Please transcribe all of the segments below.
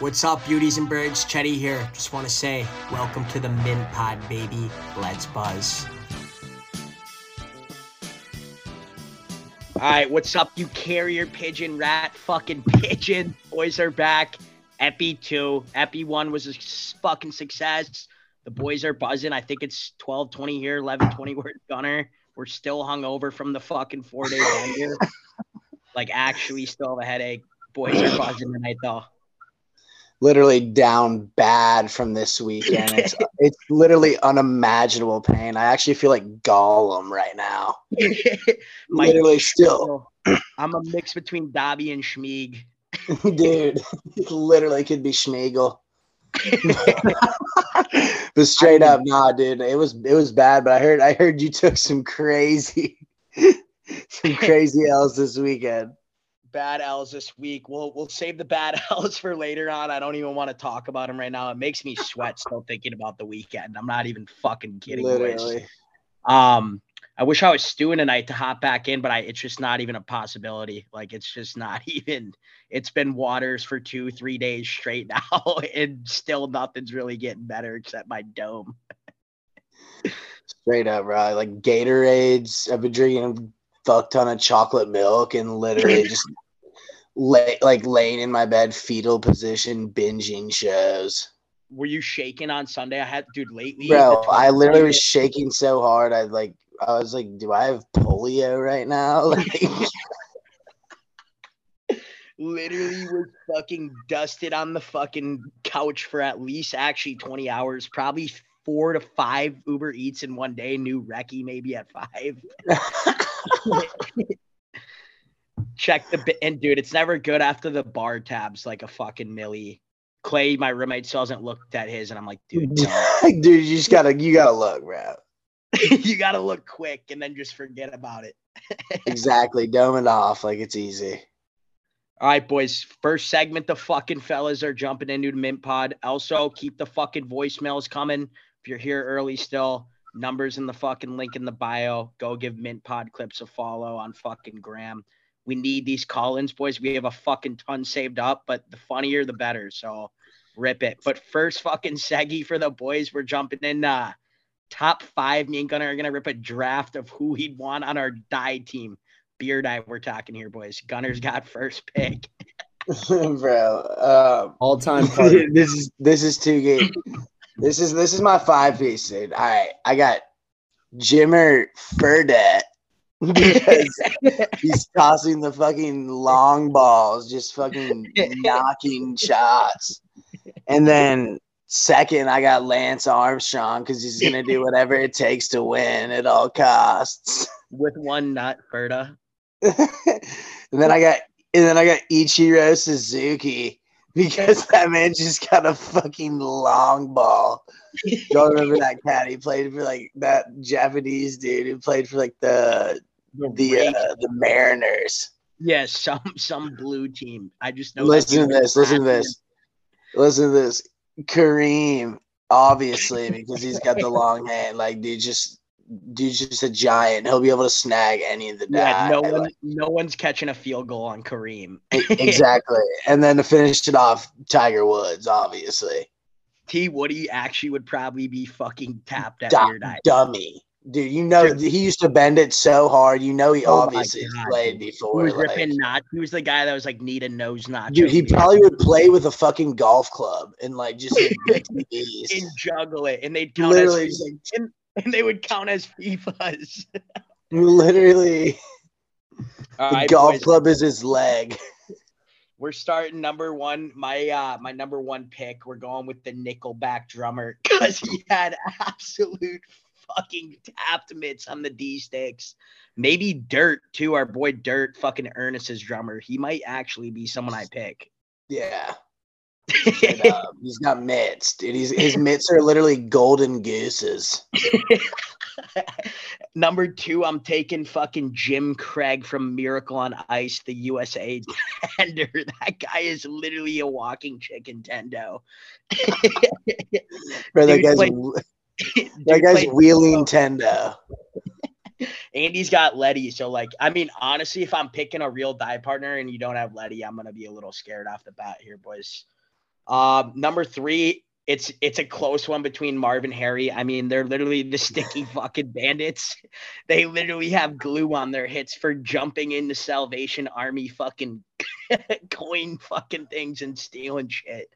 What's up, beauties and birds? Chetty here. Just want to say, welcome to the Mint Pod, baby. Let's buzz. All right, what's up, you carrier pigeon rat fucking pigeon? Boys are back. Epi 2. Epi 1 was a fucking success. The boys are buzzing. I think it's 12 20 here, 11 20 where Gunner. We're still hungover from the fucking four day bender. like, actually, still have a headache. Boys are buzzing tonight, though literally down bad from this weekend. It's it's literally unimaginable pain. I actually feel like Gollum right now. literally still. I'm a mix between Dobby and Schmeeg. Dude, literally could be Schmeagle. but straight up, nah, dude, it was it was bad. But I heard I heard you took some crazy some crazy L's this weekend bad L's this week. We'll we'll save the bad L's for later on. I don't even want to talk about them right now. It makes me sweat still thinking about the weekend. I'm not even fucking kidding. Literally. Boys. Um, I wish I was stewing tonight to hop back in, but I it's just not even a possibility. Like it's just not even. It's been waters for two, three days straight now, and still nothing's really getting better except my dome. Straight up, bro. Like Gatorades. I've been drinking a fuck ton of chocolate milk and literally just lay, like laying in my bed, fetal position, binging shows. Were you shaking on Sunday? I had, dude, lately. Bro, I literally was shaking so hard. I like, I was like, do I have polio right now? Like, literally was fucking dusted on the fucking couch for at least actually 20 hours, probably four to five Uber Eats in one day. New Recce maybe at five. check the bit and dude, it's never good after the bar tabs like a fucking Millie. Clay, my roommate, still hasn't looked at his, and I'm like, dude, dude, you just gotta, you gotta look, bro. you gotta look quick and then just forget about it. exactly, dome it off like it's easy. All right, boys. First segment, the fucking fellas are jumping into the Mint Pod. Also, keep the fucking voicemails coming. If you're here early still, numbers in the fucking link in the bio. Go give Mint Pod Clips a follow on fucking Gram. We need these call-ins, boys. We have a fucking ton saved up, but the funnier the better. So rip it. But first, fucking Seggy for the boys. We're jumping in uh top five. Me and Gunner are gonna rip a draft of who he'd want on our die team. Beer die, we're talking here, boys. Gunner's got first pick. Bro, um, all time. this is this is too good. this is this is my five piece, dude. All right, I got Jimmer Fredette because he's tossing the fucking long balls, just fucking knocking shots. And then second, I got Lance Armstrong because he's gonna do whatever it takes to win at all costs. With one nut, Berta. and then I got and then I got Ichiro Suzuki because that man just got a fucking long ball. Y'all remember that cat? He played for like that Japanese dude who played for like the the uh, the Mariners. Yes, some some blue team. I just know. Listen to this. Listen to this. Listen to this. Kareem, obviously, because he's got the long hand. Like, dude, just dude's just a giant. He'll be able to snag any of the yeah, No one, like, no one's catching a field goal on Kareem. exactly. And then to finish it off, Tiger Woods, obviously. T Woody actually would probably be fucking tapped at D- Dummy. Dude, you know Dude. he used to bend it so hard. You know he oh obviously played before. He was like, ripping not. He was the guy that was like need a nose notch. Dude, he probably would play with a fucking golf club and like just and juggle it, and they'd count literally as, like, and, and, they would count as FIFAs. literally, the right, golf boys. club is his leg. We're starting number one. My uh my number one pick. We're going with the Nickelback drummer because he had absolute fucking tapped mitts on the D sticks. Maybe Dirt too. Our boy Dirt, fucking Ernest's drummer. He might actually be someone I pick. Yeah. Uh, he's got mitts, dude. He's, his mitts are literally golden gooses. Number two, I'm taking fucking Jim Craig from Miracle on Ice, the USA tender. That guy is literally a walking chicken tendo. Bro, that guy's that guy's wheeling tendo. Andy's got Letty, so like, I mean, honestly, if I'm picking a real die partner and you don't have Letty, I'm gonna be a little scared off the bat here, boys. Uh, number three, it's it's a close one between Marv and Harry. I mean, they're literally the sticky fucking bandits. They literally have glue on their hits for jumping into Salvation Army fucking coin fucking things and stealing shit.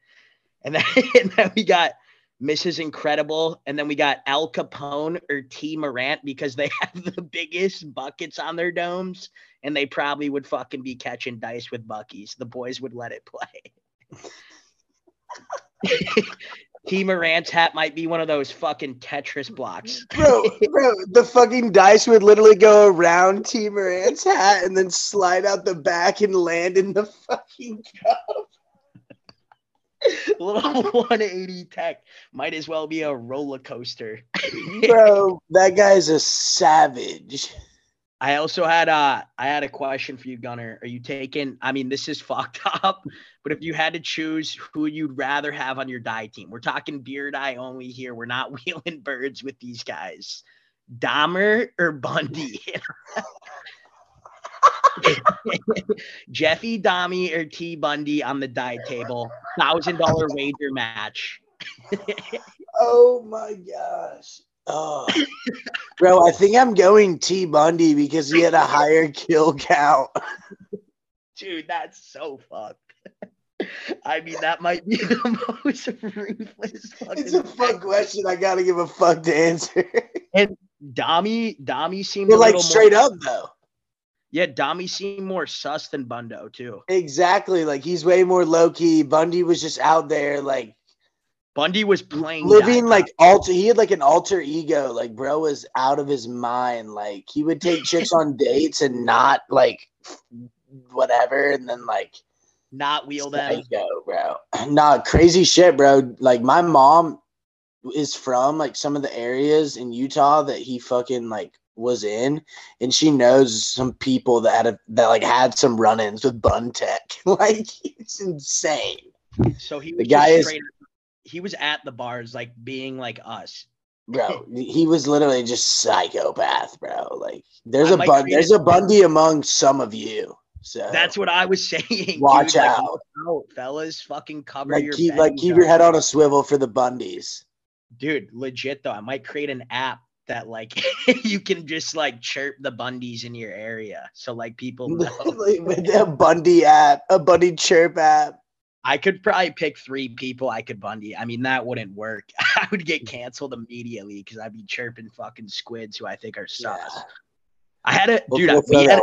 And then, and then we got Mrs. Incredible, and then we got Al Capone or T Morant because they have the biggest buckets on their domes, and they probably would fucking be catching dice with Buckies. The boys would let it play. T Morant's hat might be one of those fucking Tetris blocks. Bro, bro, the fucking dice would literally go around T Morant's hat and then slide out the back and land in the fucking cup. Little 180 tech might as well be a roller coaster. Bro, that guy's a savage. I also had uh I had a question for you, Gunner. Are you taking? I mean, this is fucked up, but if you had to choose who you'd rather have on your die team, we're talking beer die only here. We're not wheeling birds with these guys. Dahmer or Bundy? Jeffy Dahmy or T Bundy on the die table. Thousand dollar wager match. oh my gosh. Oh. Bro, I think I'm going T Bundy because he had a higher kill count. Dude, that's so fucked. I mean, that might be the most ruthless. It's a fuck question. I gotta give a fuck to answer. and Dami, Dami seemed like straight more, up though. Yeah, Dami seemed more sus than Bundo too. Exactly. Like he's way more low key. Bundy was just out there, like Bundy was playing living like alter. He had like an alter ego. Like bro was out of his mind. Like he would take chicks on dates and not like whatever, and then like not wheel them. Go, bro. Nah, crazy shit, bro. Like my mom is from like some of the areas in Utah that he fucking like was in, and she knows some people that had a, that like had some run-ins with Bun Tech. like it's insane. So he the guy is he was at the bars like being like us. Bro, he was literally just psychopath, bro. Like there's a bun- there's a Bundy among some of you. So that's what I was saying. Watch dude. out. Like, out, fellas. Fucking cover like your keep like keep your head on a swivel for the Bundys. Dude, legit though. I might create an app that like you can just like chirp the Bundys in your area. So like people know. With a Bundy app, a Bundy chirp app. I could probably pick three people I could Bundy. I mean, that wouldn't work. I would get canceled immediately because I'd be chirping fucking squids who I think are sus. Yeah. I had a dude. We'll we, had,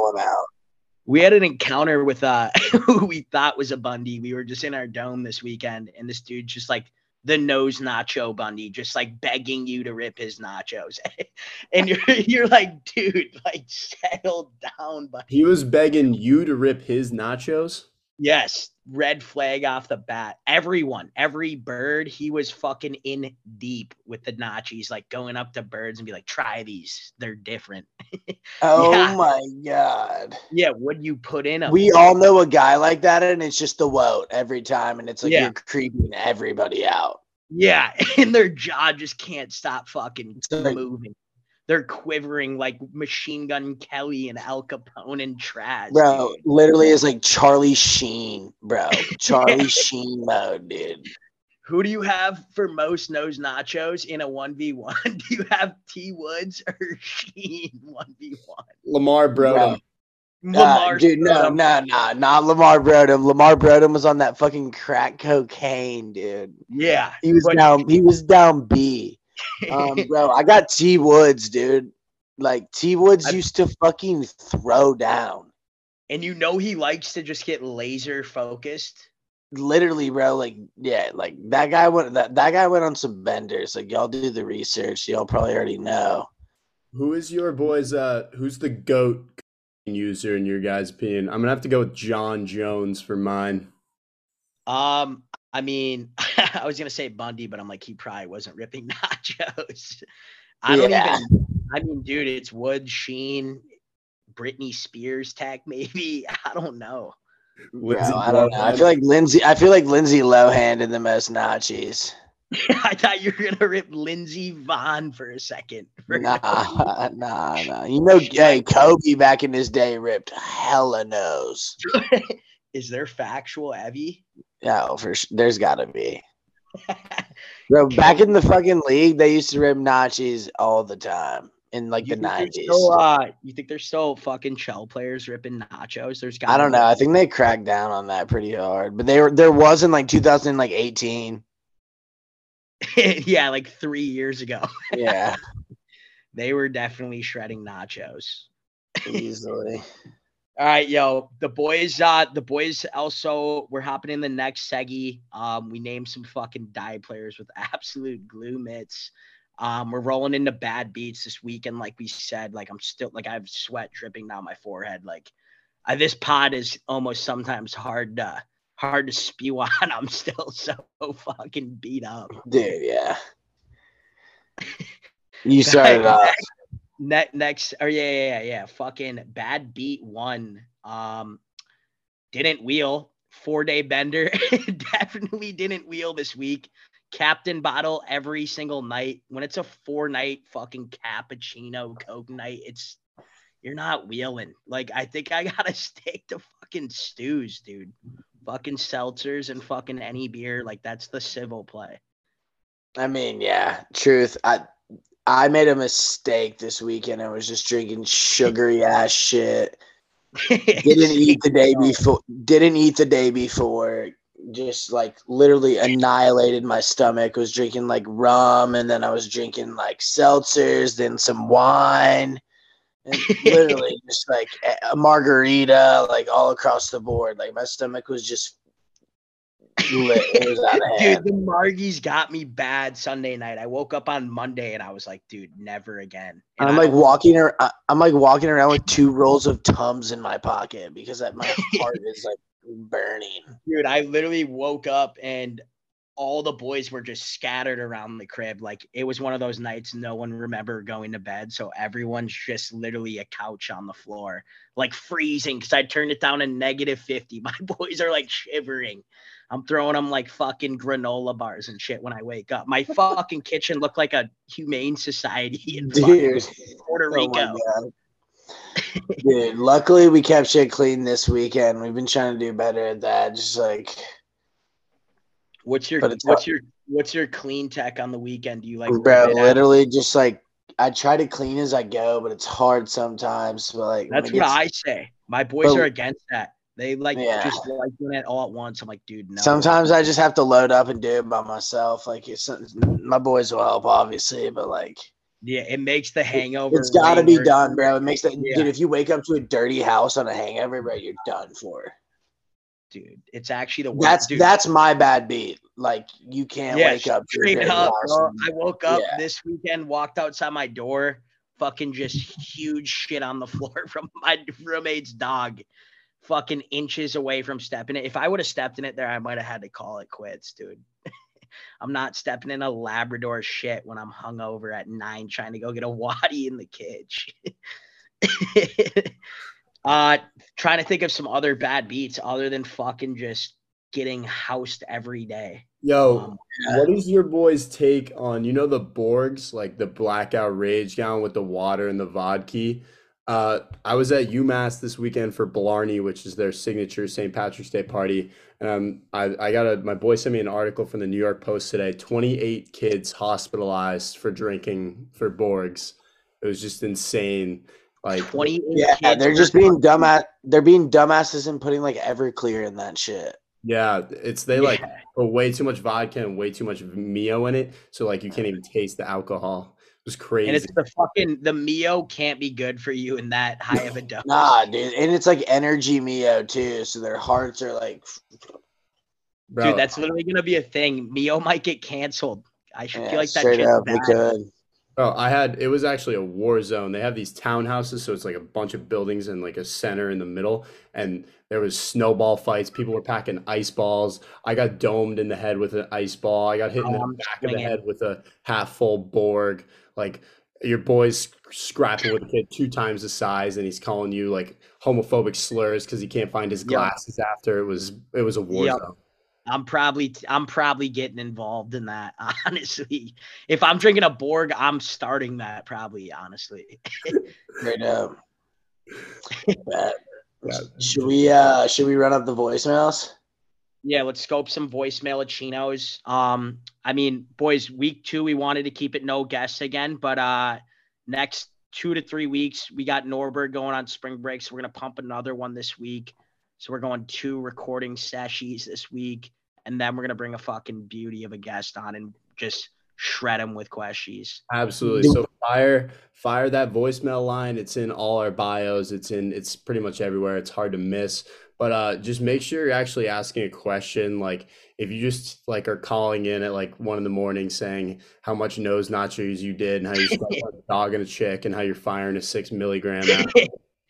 we had an encounter with uh who we thought was a Bundy. We were just in our dome this weekend, and this dude just like the nose nacho Bundy, just like begging you to rip his nachos. and you're you're like, dude, like settle down, buddy. He was begging you to rip his nachos. Yes, red flag off the bat. Everyone, every bird, he was fucking in deep with the nachos, like going up to birds and be like, try these. They're different. oh yeah. my God. Yeah, what you put in them? We all know a guy like that, and it's just the woat every time, and it's like yeah. you're creeping everybody out. Yeah, and their jaw just can't stop fucking moving they're quivering like Machine Gun Kelly and Al Capone and Traz. Bro, dude. literally is like Charlie Sheen, bro. Charlie Sheen mode, dude. Who do you have for most nose nachos in a 1v1? Do you have T Woods or Sheen 1v1? Lamar Brodom. Lamar uh, dude, no, no, no, not Lamar Brodom. Lamar Brodom was on that fucking crack cocaine, dude. Yeah. He was down, he was down B. Um, bro, I got T Woods, dude. Like T Woods used to fucking throw down. And you know he likes to just get laser focused. Literally, bro. Like, yeah, like that guy went that, that guy went on some benders. Like y'all do the research. Y'all probably already know. Who is your boys uh who's the GOAT user in your guys' opinion? I'm gonna have to go with Jon Jones for mine. Um, I mean, I was gonna say Bundy, but I'm like, he probably wasn't ripping nachos. I don't yeah. even. I mean, dude, it's Wood Sheen, Britney Spears tag, maybe. I don't know. Bro, I don't know. I feel like Lindsay. I feel like Lindsay Lohan did the most nachos. I thought you were gonna rip Lindsey Vonn for a second. nah, nah, nah. You know, hey, Kobe back in his day ripped hella nose. Is there factual Evie? Yeah, for sure. There's gotta be. Bro, back in the fucking league, they used to rip Nachos all the time in like You the nineties. still, uh, you think there's still fucking shell players ripping nachos? There's got I don't know. I think they cracked down on that pretty hard, but they were there was in like 2018. yeah, like three years ago, Yeah, they were definitely shredding nachos. easily. All right, yo, the boys, uh, the boys also we're hopping in the next seggy. Um, we named some fucking die players with absolute glue mitts. Um, we're rolling into bad beats this weekend, like we said. Like I'm still like I have sweat dripping down my forehead. Like I, this pod is almost sometimes hard to hard to spew on. I'm still so fucking beat up. Dude, yeah. You started off. Ne- next, or yeah, yeah, yeah, yeah. Fucking bad beat one. Um, didn't wheel. Four day bender. Definitely didn't wheel this week. Captain bottle every single night. When it's a four night fucking cappuccino coke night, it's you're not wheeling. Like I think I gotta stick to fucking stews, dude. Fucking seltzers and fucking any beer. Like that's the civil play. I mean, yeah, truth. I I made a mistake this weekend. I was just drinking sugary ass shit. Didn't eat the day before. Didn't eat the day before. Just like literally annihilated my stomach. Was drinking like rum, and then I was drinking like seltzers, then some wine, and literally just like a- a margarita, like all across the board. Like my stomach was just lit. It was out of Dude, the Margies got me bad Sunday night. I woke up on Monday and I was like, dude, never again. And I'm like walking around. I'm like walking around with two rolls of tums in my pocket because that my heart is like burning. dude, I literally woke up and all the boys were just scattered around the crib. Like it was one of those nights no one remember going to bed. So everyone's just literally a couch on the floor, like freezing because I turned it down to negative 50. My boys are like shivering. I'm throwing them like fucking granola bars and shit when I wake up. My fucking kitchen looked like a humane society in Puerto oh Rico. God. Dude, luckily we kept shit clean this weekend. We've been trying to do better at that. Just like What's your what's your what's your clean tech on the weekend? Do you like bro, it out? literally just like I try to clean as I go, but it's hard sometimes. But like That's what gets- I say. My boys But- are against that. They like Yeah. just like doing it all at once. I'm like, dude, no. Sometimes I just have to load up and do it by myself. Like it's my boys will help, obviously, but like yeah, it makes the hangover. it's got to be done, bro. It makes that Yeah. dude. If you wake up to a dirty house on a hangover, bro, you're done for. dude. It's actually the worst. That's dude. that's my bad beat. Like you can't yeah, wake up straight up. bro. I woke up yeah. this weekend, walked outside my door, fucking just huge shit on the floor from my roommate's dog, fucking inches away from stepping it. If I would have stepped in it there, I might have had to call it quits, dude. I'm not stepping in a Labrador shit when I'm hungover at nine trying to go get a waddy in the kitchen. uh, trying to think of some other bad beats other than fucking just getting housed every day. Yo, Um, what is your boys' take on you know the Borgs, like the blackout rage gown with the water and the vodka? Uh, I was at UMass this weekend for Blarney, which is their signature St. Patrick's Day party. And um, I, I got a my boy sent me an article from the New York Post today. Twenty eight kids hospitalized for drinking for Borgs. It was just insane. Like 28 Yeah, kids they're just being fucking- dumb at they're being dumbasses and putting like Everclear in that shit. Yeah, it's they like Yeah. put way too much vodka and way too much Mio in it, so like you can't even taste the alcohol. It was crazy. And it's the fucking the Mio can't be good for you in that high of a dose. Nah, dude, and it's like energy Mio too, so their hearts are like Bro, Dude, that's literally gonna be a thing. Mio might get canceled. I should yeah, feel like that straight shit's up, bad. could. Oh, I had it was actually a war zone. They have these townhouses, so it's like a bunch of buildings and like a center in the middle. And there was snowball fights. People were packing ice balls. I got domed in the head with an ice ball. I got hit in Oh, the I'm back of the swinging. head with a half full Borg. Like your boy's scrapping with a kid two times the size, and he's calling you like homophobic slurs because he can't find his Yep. glasses after. It was it was a war Yep. zone. I'm probably I'm probably getting involved in that. Honestly, if I'm drinking a Borg, I'm starting that. Probably, honestly. right now. Yeah. Should we uh should we run up the voicemails? Yeah, let's scope some voicemail at Chino's. Um, I mean, boys, week two we wanted to keep it no guests again, but uh, next two to three weeks we got Norberg going on spring break, so we're gonna pump another one this week. So we're going two recording sessions this week, and then we're gonna bring a fucking beauty of a guest on and just shred him with questions. Absolutely. So fire fire that voicemail line. It's in all our bios. It's in it's pretty much everywhere. It's hard to miss. But uh just make sure you're actually asking a question. Like if you just like are calling in at like one in the morning saying how much nose nachos you did and how you stuck a dog and a chick and how you're firing a six milligram out.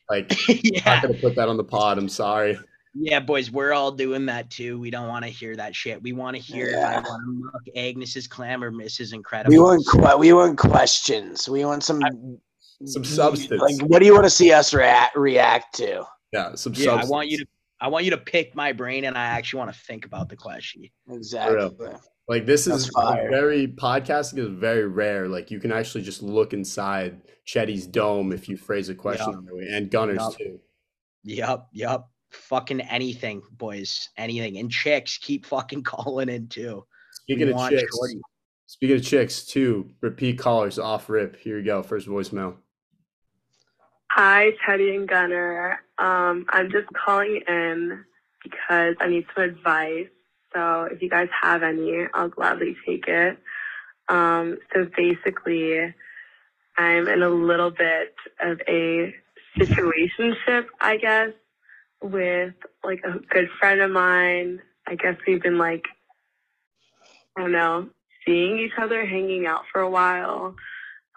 Like I'm not gonna put that on the pod. I'm sorry. yeah, boys, we're all doing that too. We don't want to hear that shit. We want to hear if I Yeah. want to muck Agnes's clam or Mrs. Incredible. We want que- we want questions. We want some Some substance. Like what do you want to see us react react to? Yeah, some Yeah, I want you to. I want you to pick my brain, and I actually want to think about the question. Exactly. Like this That's is fire. very podcasting is very rare. Like you can actually just look inside Chetty's dome if you phrase a question Yeah. that way, and Gunners Yup. too. Yep, yep. Fucking anything, boys. Anything. And chicks keep fucking calling in too. We Speaking of want chicks, Shorty. speaking of chicks too, repeat callers off rip. Here you go, first voicemail. Hi, Teddy and Gunner. Um, I'm just calling in because I need some advice. So if you guys have any, I'll gladly take it. Um, so basically, I'm in a little bit of a situationship, I guess, with like a good friend of mine. I guess we've been like, I don't know, seeing each other, hanging out for a while.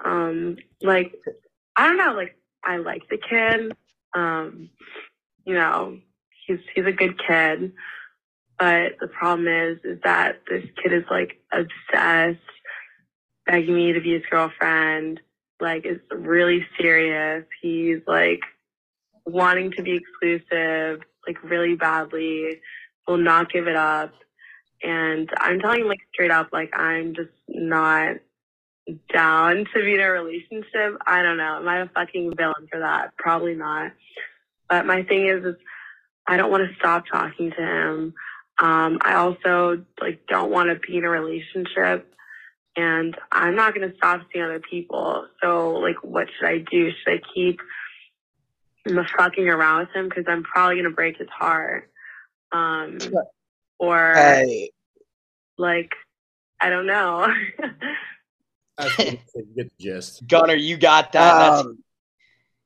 Um, like, I don't know, like I like the kid. Um, you know, he's he's a good kid. But the problem is is that this kid is like obsessed, begging me to be his girlfriend, like it's really serious. He's like wanting to be exclusive, like really badly, will not give it up. And I'm telling him like straight up, like I'm just not down to be in a relationship. I don't know. Am I a fucking villain for that? Probably not. But my thing is, is I don't want to stop talking to him. Um, I also like don't want to be in a relationship, and I'm not going to stop seeing other people. So like, what should I do? Should I keep fucking around with him because I'm probably going to break his heart? Um, or Hey, like, I don't know. That's what you get the gist. Gunner, you got that. Um,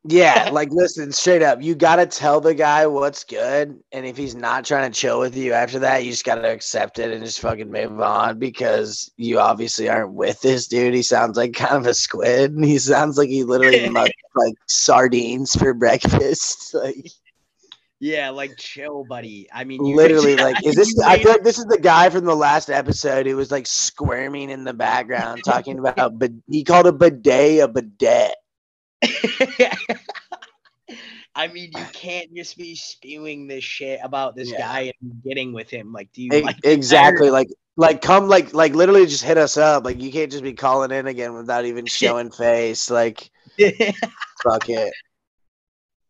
yeah, like listen, straight up, you gotta tell the guy what's good, and if he's not trying to chill with you after that, you just gotta accept it and just fucking move on because you obviously aren't with this dude. He sounds like kind of a squid. He sounds like he literally mucked like sardines for breakfast. Like yeah, like chill, buddy. I mean, literally, like is this? I feel like this is the guy from the last episode who was like squirming in the background talking about, but he called a bidet a bidet. I mean, you can't just be spewing this shit about this Yeah. guy and getting with him. Like, do you like exactly like like come like like literally just hit us up like you can't just be calling in again without even showing face like fuck it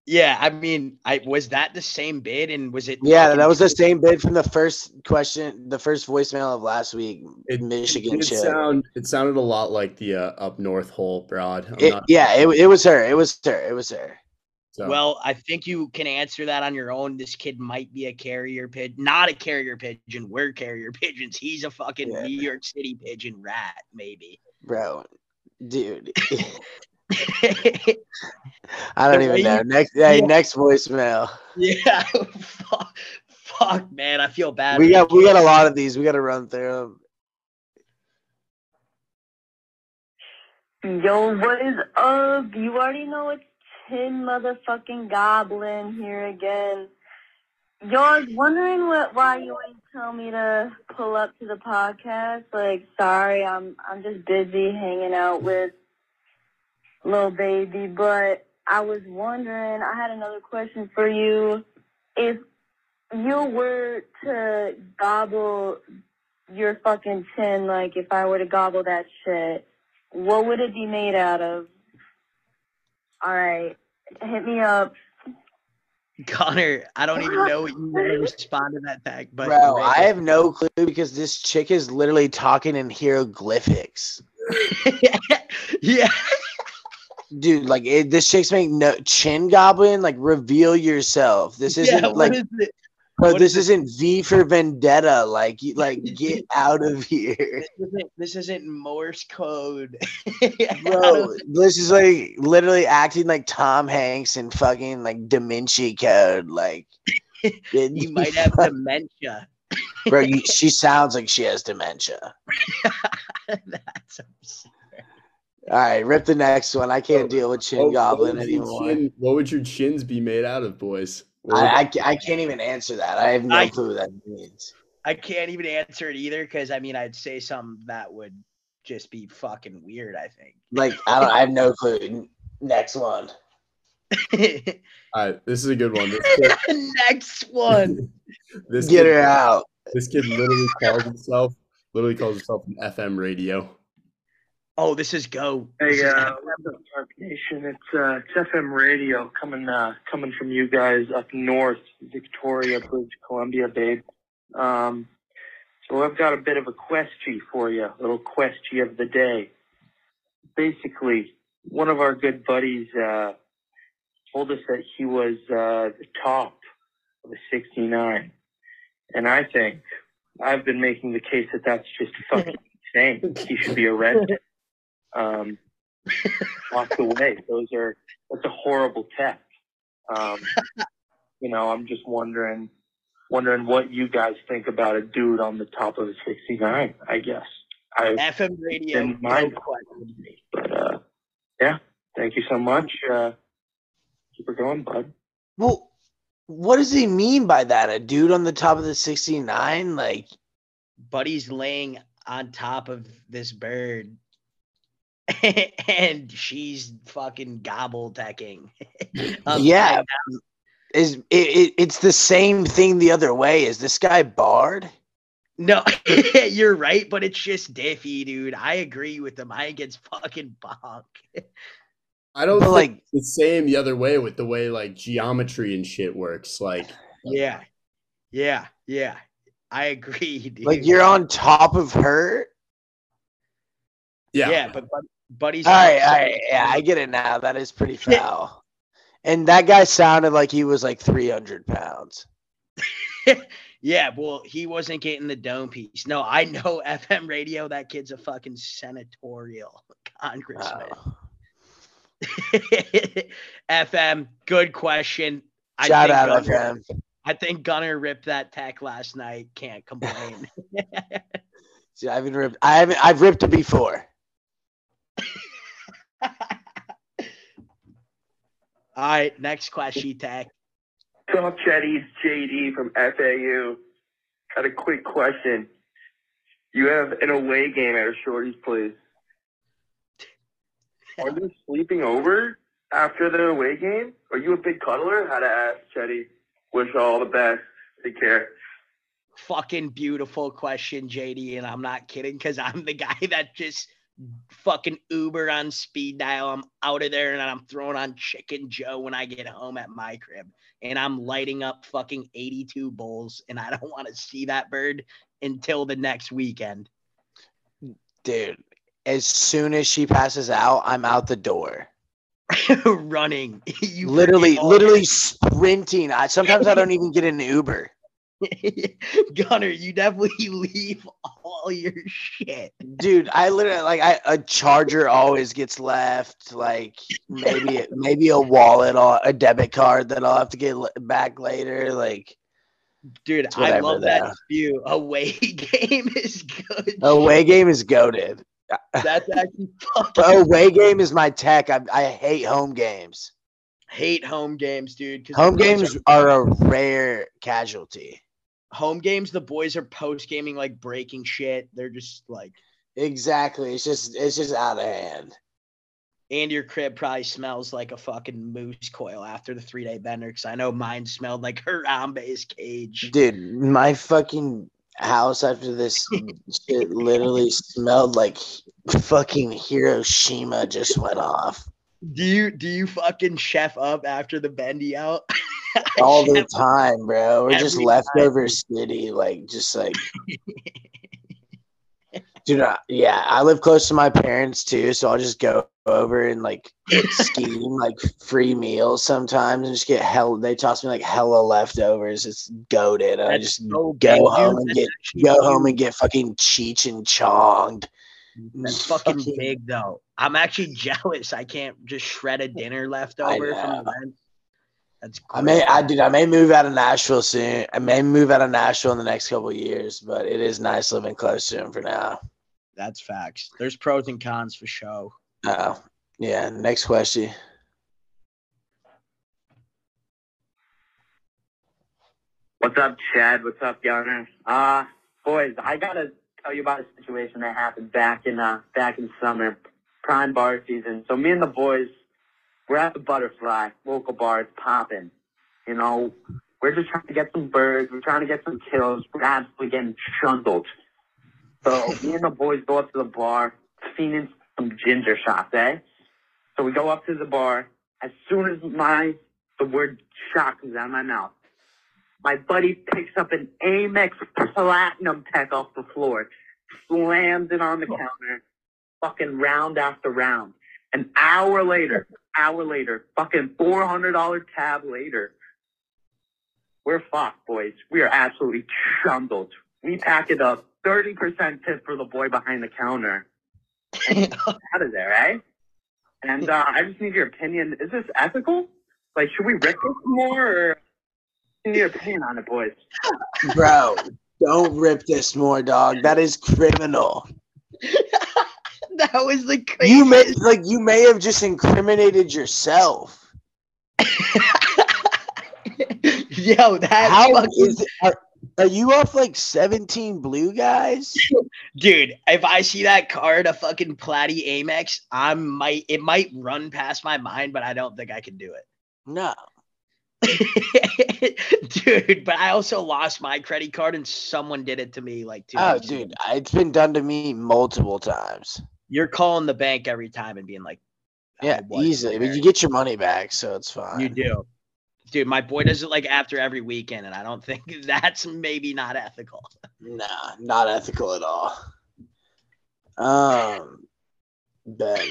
yeah, I mean, I was that the same bid, and was it? yeah that was the same bid from the first question the first voicemail of last week It, michigan it, did sound it sounded a lot like the uh, up north hole broad. I'm It- not- yeah it, it was her it was her it was her so- Well, I think you can answer that on your own. This kid might be a carrier pigeon, not a carrier pigeon. We're carrier pigeons. He's a fucking Yeah. New York City pigeon rat, maybe. bro dude yeah, i don't even know next hey, Yeah. next voicemail Yeah, fuck, fuck, man, I feel bad. we got we got a lot of these we got to run through them Yo, what is up? You already know it's Tin motherfucking Goblin here again. Yo, I was wondering what why you always tell me to pull up to the podcast. Like, sorry, I'm I'm just busy hanging out with little baby, but I was wondering. I had another question for you. If you were to gobble your fucking tin, like if I were to gobble that shit, what would it be made out of? All right, hit me up. Connor, I don't even know what you want to respond to that tag, but Bro, Rick- I have no clue because this chick is literally talking in hieroglyphics. yeah. Dude, like it, this chick's making no chin goblin. Like reveal yourself. This isn't yeah, like is bro, this is isn't V for Vendetta. Like you, like get out of here, This isn't, this isn't Morse code. Bro. This is like literally acting like Tom Hanks in fucking like Da Vinci Code. Like you might have dementia. bro. You, she sounds like she has dementia. That's absurd. All right, rip the next one. I can't deal with Chin Oh, Goblin would your anymore. chin- what would your chins be made out of, boys? I, I, I can't even answer that. I have no I- clue what that means. I can't even answer it either because I mean I'd say something that would just be fucking weird. I think. Like I don't. I have no clue. Next one. All right, this is a good one. This kid, Next one. this Get kid, her out. This kid literally calls himself literally calls himself an FM radio. Oh, this is go. This Hey, is uh, what's Tarp Nation? It's uh, it's FM radio coming uh, coming from you guys up north, Victoria, British Columbia, babe. Um, so I've got a bit of a question for you, a little question of the day. Basically, one of our good buddies uh, told us that he was uh, the top of the 69, and I think I've been making the case that that's just fucking insane. He should be arrested. Um, walked away. Those are that's a horrible tech. Um, you know, I'm just wondering, wondering what you guys think about a dude on the top of a 69. I guess. I, FM radio. In No my- question. but uh, yeah. Thank you so much. Uh, keep it going, bud. Well, what does he mean by that? A dude on the top of the 69? Like, Buddy's laying on top of this bird. and she's fucking gobble teching. yeah. Is it, it, it's the same thing the other way. Is this guy barred? No, you're right, but it's just diffy, dude. I agree with him. I think it's fucking bonk. I don't think like- the same the other way with the way like geometry and shit works. Like Yeah. Yeah. Yeah. I agree, dude. Like, you're on top of her? yeah, Yeah, but Bud- Buddy's. All right, all right. Yeah, I get it now. That is pretty foul. And that guy sounded like he was like 300 pounds. Yeah, well, he wasn't getting the dome piece. No, I know FM radio. That kid's a fucking senatorial congressman. Wow. FM, good question. I Shout think out, Gunner, FM. I think Gunner ripped that tech last night. Can't complain. See, I haven't ripped. I haven't. I've ripped it before. All right, next question, tech. Talk Chetty, it's JD from FAU. Got a quick question. You have an away game at a Shorty's place. Are you sleeping over after the away game? Are you a big cuddler? How to ask Chetty. Wish all the best. Take care. Fucking beautiful question, JD, and I'm not kidding because I'm the guy that just fucking Uber on speed dial. I'm out of there and I'm throwing on Chicken Joe when I get home at my crib, and I'm lighting up fucking 82 bulls, and I don't want to see that bird until the next weekend. Dude, as soon as she passes out, I'm out the door. Running, you literally, literally sprinting. I sometimes I don't even get an Uber. Gunner, you definitely leave all your shit. Dude, I literally like I a charger always gets left. Like maybe maybe a wallet or a debit card that I'll have to get back later. Like Dude, I love though. that view. Away game is good. away game is goaded. That's actually fucking Away game is my tech. I, I hate home games. hate home games, dude. Home games are a rare casualty. Home games. The boys are post gaming like breaking shit. They're just like, Exactly. It's just it's just out of hand. and your crib probably smells like a fucking moose coil after the three day bender. Cause I know mine smelled like Harambe's cage. Dude, my fucking house after this shit literally smelled like fucking Hiroshima just went off. Do you do you fucking chef up after the bendy out? all the time, bro. We're just leftover city, like just like. Dude, I- yeah, I live close to my parents too, so I'll just go over and like scheme like free meals sometimes and just get hell. They toss me like hella leftovers. It's goaded. I just so go home and get go home and get fucking cheech and chonged. That's fucking big though. I'm actually jealous. I can't just shred a dinner left over from the know. rent. That's I may. I did. I may move out of Nashville soon. I may move out of Nashville in the next couple of years, but it is nice living close to him for now. That's facts. There's pros and cons for show. Oh, yeah. Next question. What's up, Chad? What's up, Gunner? Uh, boys, I gotta tell you about a situation that happened back in uh back in summer, prime bar season. So me and the boys, we're at the Butterfly, local bar. It's popping. You know, we're just trying to get some birds. We're trying to get some kills. We're absolutely getting trundled. So me and the boys go up to the bar, fiending some ginger shots, eh? So we go up to the bar. As soon as my the word shot comes out of my mouth, my buddy picks up an Amex Platinum Tech off the floor, slams it on the counter, fucking round after round. An hour later, hour later, fucking four hundred dollar tab later, we're fucked, boys. We are absolutely trundled. We pack it up, thirty percent tip for the boy behind the counter. out of there, eh? And uh, I just need your opinion. Is this ethical? Like, should we rip this more, or your opinion on it, boys? Bro, don't rip this more, dog. That is criminal. that was the crazy. You may like you may have just incriminated yourself. Yo, that How fucking is it? Are, are you off like 17 blue guys? dude. If I see that card, a fucking Platy Amex, I might it might run past my mind, but I don't think I can do it. No. Dude, but I also lost my credit card and someone did it to me like two Oh, weeks ago. dude, it's been done to me multiple times. You're calling the bank every time and being like, I Yeah, easily. But you get your money back, so it's fine. You do. Dude, my boy does it like after every weekend, and I don't think that's maybe not ethical. Nah, not ethical at all. Um,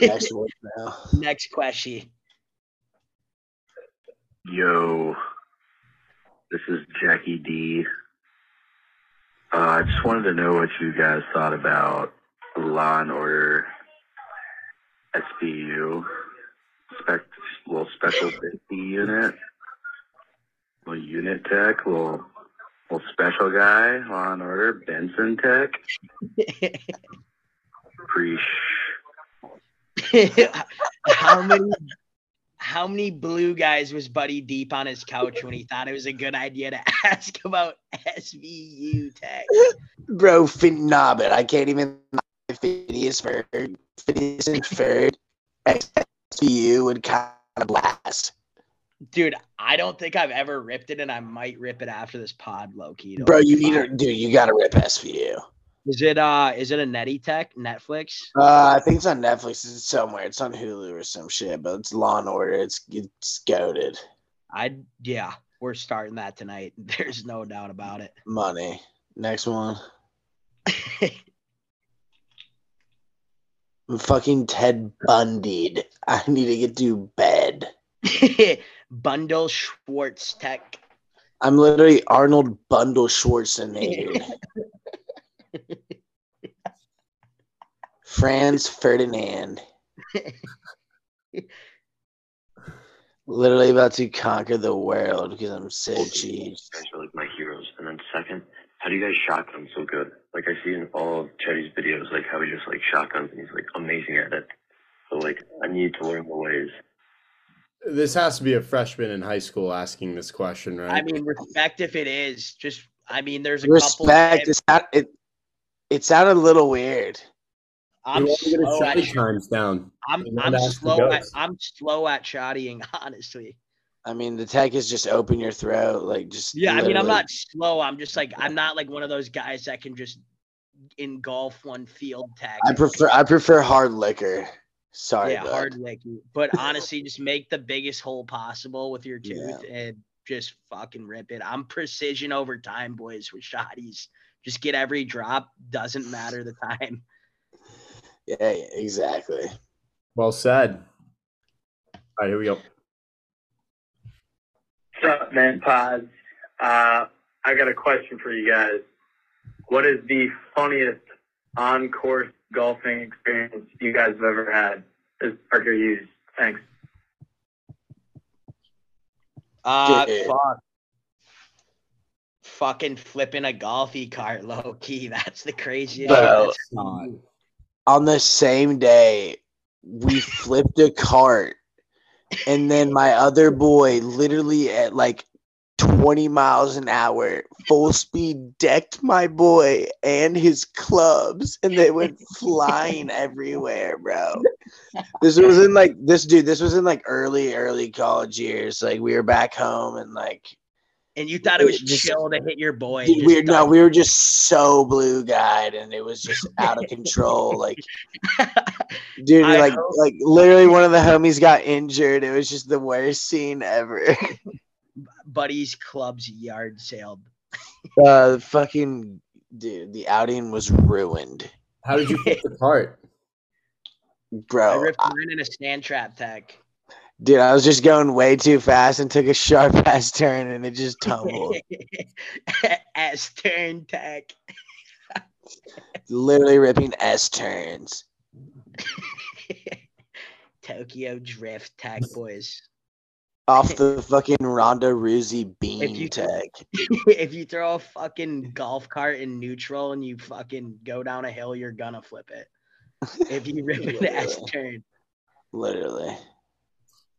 next one now. Next question. Yo, this is Jackie D. Uh, I just wanted to know what you guys thought about Law and Order SBU, spec, little special safety unit, little unit tech, little little special guy, Law and Order Benson Tech. Preach. how many how many blue guys was Buddy deep on his couch when he thought it was a good idea to ask about SVU tech? Bro, fin- nah, but I can't even. Phineas Ferg, Phineas and SVU would kind of blast. Dude, I don't think I've ever ripped it, and I might rip it after this pod, low key. Bro, you need to, dude, you got to rip SVU. Is it uh is it a Netty Tech Netflix? Uh, I think it's on Netflix. It's somewhere. It's on Hulu or some shit, but it's Law and Order. It's it's goaded. I yeah, we're starting that tonight. There's no doubt about it. Money. Next one. I'm fucking Ted Bundy'd. I need to get to bed. Bundle Schwartz Tech. I'm literally Arnold Bundle Schwarzenegger. Franz Ferdinand. literally about to conquer the world because I'm so cheap. You guys are like my heroes. And then second, how do you guys shotgun so good? Like I see in all of Chetty's videos, like how he just like shotguns and he's like amazing at it. So like I need to learn the ways. This has to be a freshman in high school asking this question, right? I mean, respect if it is. Just I mean, there's a couple. Respect. times It's not, it, it sounded a little weird. I'm You want to get slow at shotty times down. I'm I'm slow at. I'm slow at shottying, honestly. I mean, the tech is just open your throat, like just. Yeah, I mean, I'm not slow. I'm just like I'm not like one of those guys that can just engulf one field tag. I prefer I prefer hard liquor. Sorry, yeah, bud. hard licky. But honestly, just make the biggest hole possible with your tooth and just fucking rip it. I'm precision over time, boys, with shotties. Just get every drop. Doesn't matter the time. Yeah, yeah, exactly. Well said. All right, here we go. What's up, man, pods? Uh, I got a question for you guys. What is the funniest on-course golfing experience you guys have ever had as Parker Hughes? Thanks. Uh, fuck. Fucking flipping a golfy cart low key. That's the craziest. shit Bro. On the same day, we flipped a cart, and then my other boy, literally at like 20 miles an hour, full speed, decked my boy and his clubs, and they went flying everywhere, bro. This was in like this dude. This was in like early, early college years. Like we were back home, and like And you thought it was Just- chill to hit your boy. Dude, we were, no, we were just so blue guyed, and it was just out of control. Like, dude, I like, hope- like literally, one of the homies got injured. It was just the worst scene ever. Buddy's club's yard sale. uh, fucking dude, the outing was ruined, How did you flip the cart? I bro. ripped I- mine in a sand trap tech. Dude, I was just going way too fast and took a sharp ass turn, and it just tumbled. S turn tech. literally ripping S turns. Tokyo drift tech boys. Off the fucking Ronda Rousey beam you- tech. if you throw a fucking golf cart in neutral and you fucking go down a hill, you're gonna flip it. If you rip an S turn. Literally.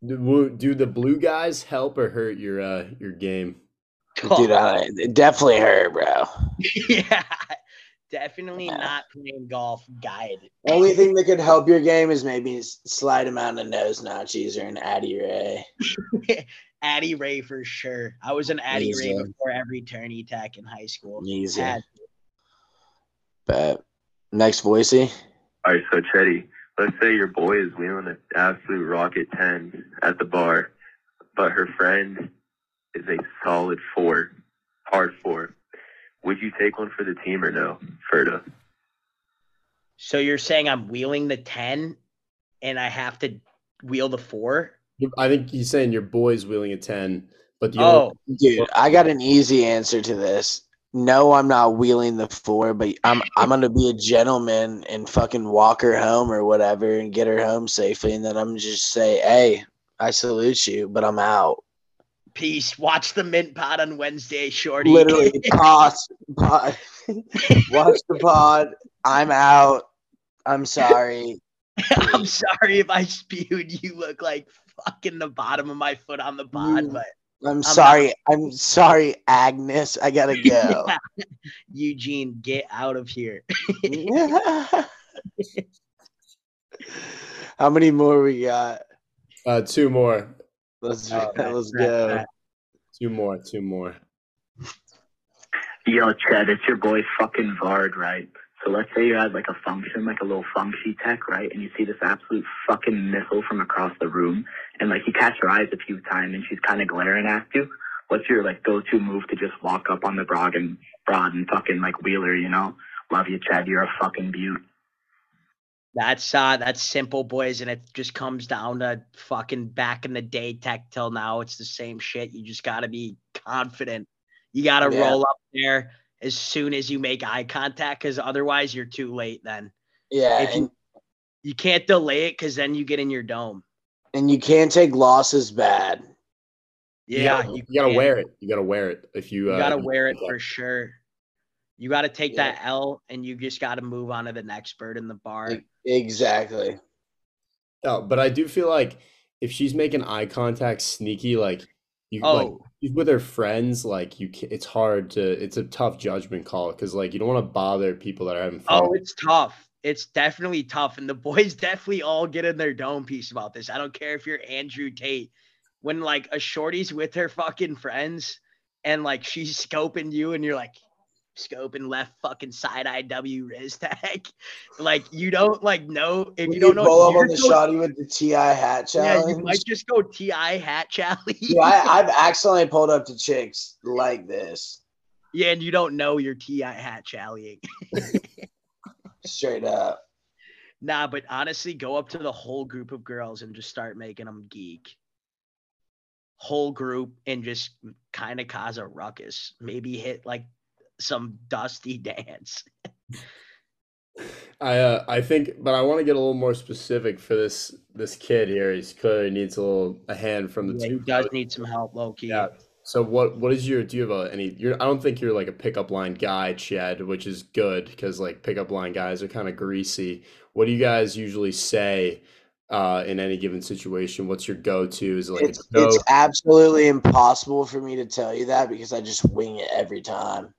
Do, do the blue guys help or hurt your uh your game? Dude, I, it definitely hurt, bro. yeah. Definitely not playing golf guide. Only thing that could help your game is maybe s- slight amount of nose nachos or an Addy Ray. Addy Ray for sure. I was an Addy Ray before every tourney tech in high school. Easy. Had- But next, Boise. All right, so Chetty, let's say your boy is wheeling an absolute rocket 10 at the bar, but her friend is a solid four, hard four. Would you take one for the team or no, Ferda? So you're saying I'm wheeling the 10 and I have to wheel the four? I think he's saying your boy's wheeling a ten, but the Oh, Dude, I got an easy answer to this. No, I'm not wheeling the four, but I'm I'm gonna be a gentleman and fucking walk her home or whatever and get her home safely, and then I'm just say, hey, I salute you, but I'm out. peace. Watch the mint pod on Wednesday, shorty. Literally, pause, pod, watch the pod. I'm out. I'm sorry. I'm sorry if I spewed. You look like fucking the bottom of my foot on the pod, You- but I'm sorry. I'm sorry, Agnes. I gotta go. Eugene, get out of here. How many more we got? uh, two more, Let's Oh, let's go. two more, two more. Yo, Chad, it's your boy fucking Vard, right? So let's say you're at like a function, like a little function tech, right? And you see this absolute fucking missile from across the room, and like you catch her eyes a few times, and she's kind of glaring at you. What's your like go-to move to just walk up on the broad and broad and fucking like wheeler, you know? Love you, Chad. You're a fucking beaut. That's uh that's simple, boys, and it just comes down to fucking back in the day tech till now. It's the same shit. You just gotta be confident. You gotta Yeah. roll up there as soon as you make eye contact, because otherwise you're too late then. Yeah, If you- and, You can't delay it because then you get in your dome. and you can't take losses bad. You Yeah, gotta, you, you gotta wear it. You gotta wear it if you. You uh, gotta wear it for sure. You gotta take Yeah. that L and you just gotta move on to the next bird in the bar. Exactly. No, but I do feel like if she's making eye contact sneaky, like you Oh. like she's with her friends, like you, it's hard to. It's a tough judgment call because like you don't want to bother people that are having fun. Oh, it's tough. It's definitely tough. And the boys definitely all get in their dome piece about this. I don't care if you're Andrew Tate. When like a shorty's with her fucking friends and like she's scoping you and you're like, scoping left fucking side eye W Riz tag. like you don't like know if you You don't know. pull up on the so- shoddy with the TI hat Yeah, you might just go Ti hat challenge. Dude, I, I've accidentally pulled up to chicks like this, yeah, and you don't know your Ti hat challying. straight up. Nah, but honestly, go up to the whole group of girls and just start making them geek. Whole group and just kind of cause a ruckus. Maybe hit like some dusty dance. I uh, I think, but I want to get a little more specific for this this kid here. He's clearly needs a little a hand from the Yeah, he two does need some help, Loki. Yeah. So what what is your do you have a any you're I don't think you're like a pickup line guy, Chad, which is good because like pickup line guys are kind of greasy. What do you guys usually say uh in any given situation? What's your go to? Is it like It's, no? it's absolutely impossible for me to tell you that because I just wing it every time.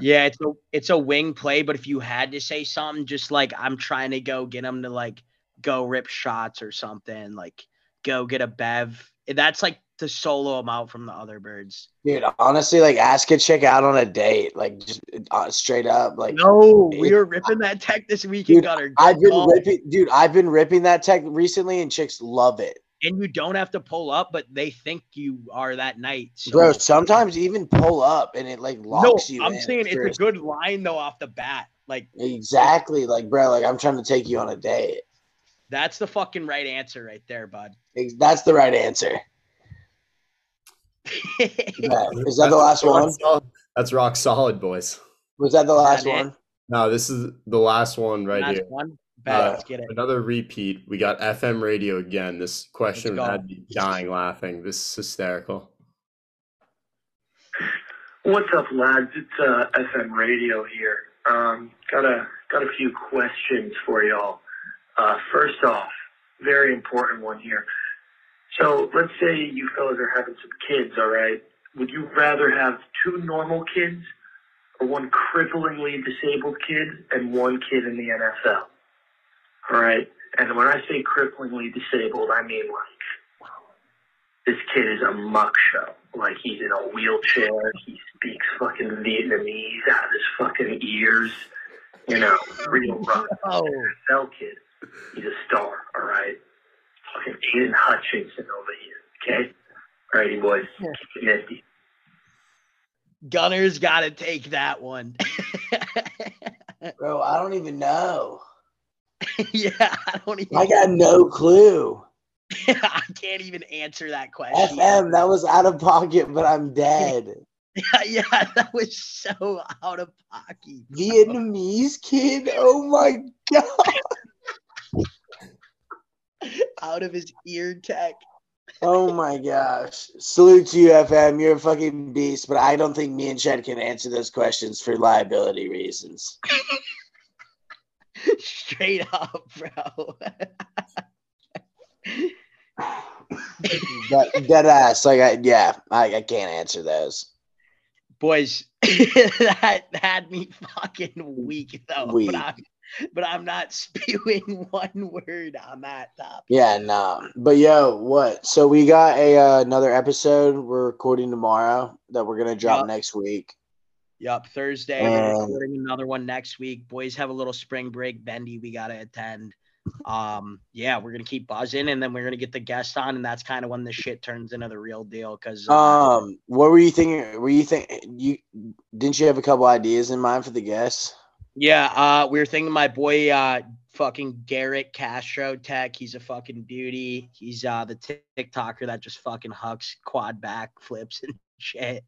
Yeah, it's a it's a wing play, but if you had to say something, just like I'm trying to go get him to like go rip shots or something, like go get a bev. That's like to solo him out from the other birds. Dude, honestly, like ask a chick out on a date, like just uh, straight up. Like No, we were ripping that tech this weekend, Dude, Gunner. Good I've been call. ripping, dude. I've been ripping that tech recently, and chicks love it, and you don't have to pull up, but they think you are that night. So. bro. Sometimes even pull up, and it like no, locks you. I'm in saying for it's a good line though off the bat. Like Exactly, like bro, like I'm trying to take you on a date. that's the fucking right answer right there, bud. That's the right answer. Yeah. Is that the last That's one? solid- That's rock solid, boys. Was that the last that it? one? No, this is the last one right Last here. one. Bet, Uh, let's get it. Another repeat. We got FM radio again. This question go. had me dying laughing. This is hysterical. What's up, lads? It's uh, FM Radio here. Um, got a got a few questions for y'all. Uh, first off, very important one here. So let's say you fellas are having some kids, all right? Would you rather have two normal kids or one cripplingly disabled kid and one kid in the NFL? All right. And when I say cripplingly disabled, I mean like this kid is a muck show. Like he's in a wheelchair. He speaks fucking Vietnamese out of his fucking ears. You know, real rough. Oh, NFL kid. He's a star. All right. Fucking Aidan Hutchinson over here. Okay. All righty, boys. Keep it nifty. Gunner's got to take that one. Bro, I don't even know. yeah, I don't even. I got no clue. I can't even answer that question. FM, that was out of pocket, but I'm dead. yeah, yeah, that was so out of pocket. Vietnamese kid? Oh my god. Out of his ear tech. Oh my gosh. Salute to you, FM. You're a fucking beast, but I don't think me and Chad can answer those questions for liability reasons. Straight up, bro. Dead, dead ass. Like I yeah, I, I can't answer those. Boys, that had me fucking weak though. Weak. But I'm but I'm not spewing one word on that topic. Yeah, no. But yo, what? So we got a uh, another episode we're recording tomorrow that we're gonna drop Yup. next week. Yup, Thursday. We're Um, recording another one next week. Boys have a little spring break bendy we gotta attend. Um, yeah, we're gonna keep buzzing and then we're gonna get the guest on, and that's kind of when the shit turns into the real deal. Cause uh, Um, what were you thinking? Were you think you didn't you have a couple ideas in mind for the guests? Yeah, uh, we were thinking my boy, uh, fucking Garrett Castro Tech. He's a fucking beauty. He's uh the TikToker that just fucking hucks quad back flips and shit.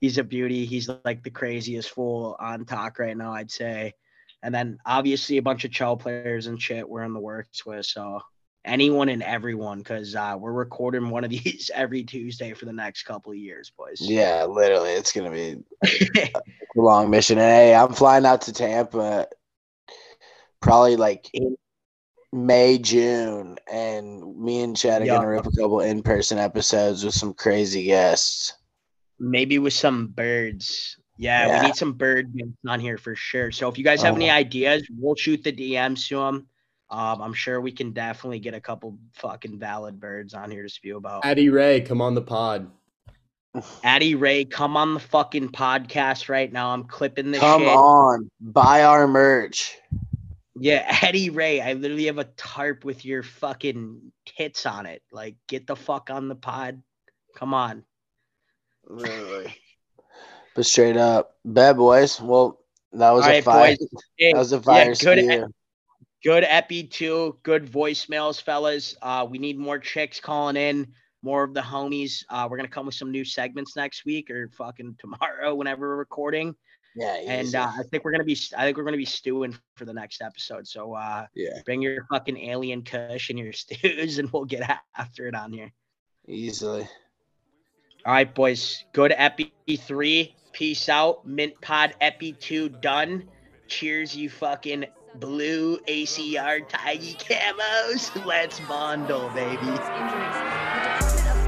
He's a beauty. He's like the craziest fool on talk right now, I'd say. And then obviously a bunch of Chell players and shit we're in the works with. So anyone and everyone, because uh, we're recording one of these every Tuesday for the next couple of years, boys. Yeah, literally, it's gonna be a long mission. And hey, I'm flying out to Tampa, probably like in May, June, and me and Chad are Yeah. gonna rip a couple in person episodes with some crazy guests. Maybe with some birds. Yeah, Yeah. we need some bird on here for sure. So if you guys have Oh. any ideas, we'll shoot the DMs to them. Um, I'm sure we can definitely get a couple fucking valid birds on here to spew about. Addie Ray, come on the pod. Addie Ray, come on the fucking podcast right now. I'm clipping this Come shit. on, buy our merch. Yeah, Eddie Ray. I literally have a tarp with your fucking tits on it. Like, get the fuck on the pod. Come on. Literally. But straight up, bad boys. Well, that was All a right, fire. boys. Hey, That was a fire. yeah, good, steer. good epi too. Good voicemails, fellas. Uh, we need more chicks calling in. More of the homies. Uh, we're gonna come with some new segments next week or fucking tomorrow, whenever we're recording. Yeah, And uh, I think we're gonna be. I think we're gonna be stewing for the next episode. So uh, yeah, bring your fucking alien kush and your stews, and we'll get after it on here. easily. All right, boys. Go to Epi three. Peace out. Mint Pod Epi two done. Cheers, you fucking blue ACR Tiggy camos. Let's bundle, baby.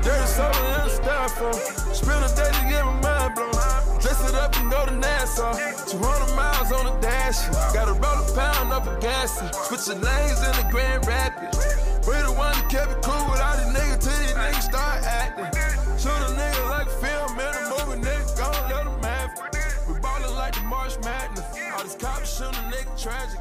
Dirty soda and a styrofoam. Uh, spend a day to get my mind blown. Dress it up and go to Nassau. 200 miles on the dash. Gotta roll a pound up a gas. Switching lanes in the Grand Rapids. We the one that kept it cool tragic.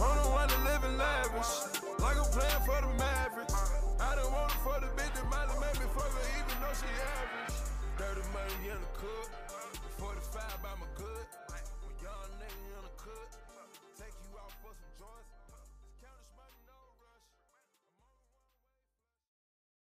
On the one to live in lavish. Like I'm playing for the Mavericks. I done want it for the bitch that might have made me fuck her even though she average. 30 money in the cook. 45 by my good.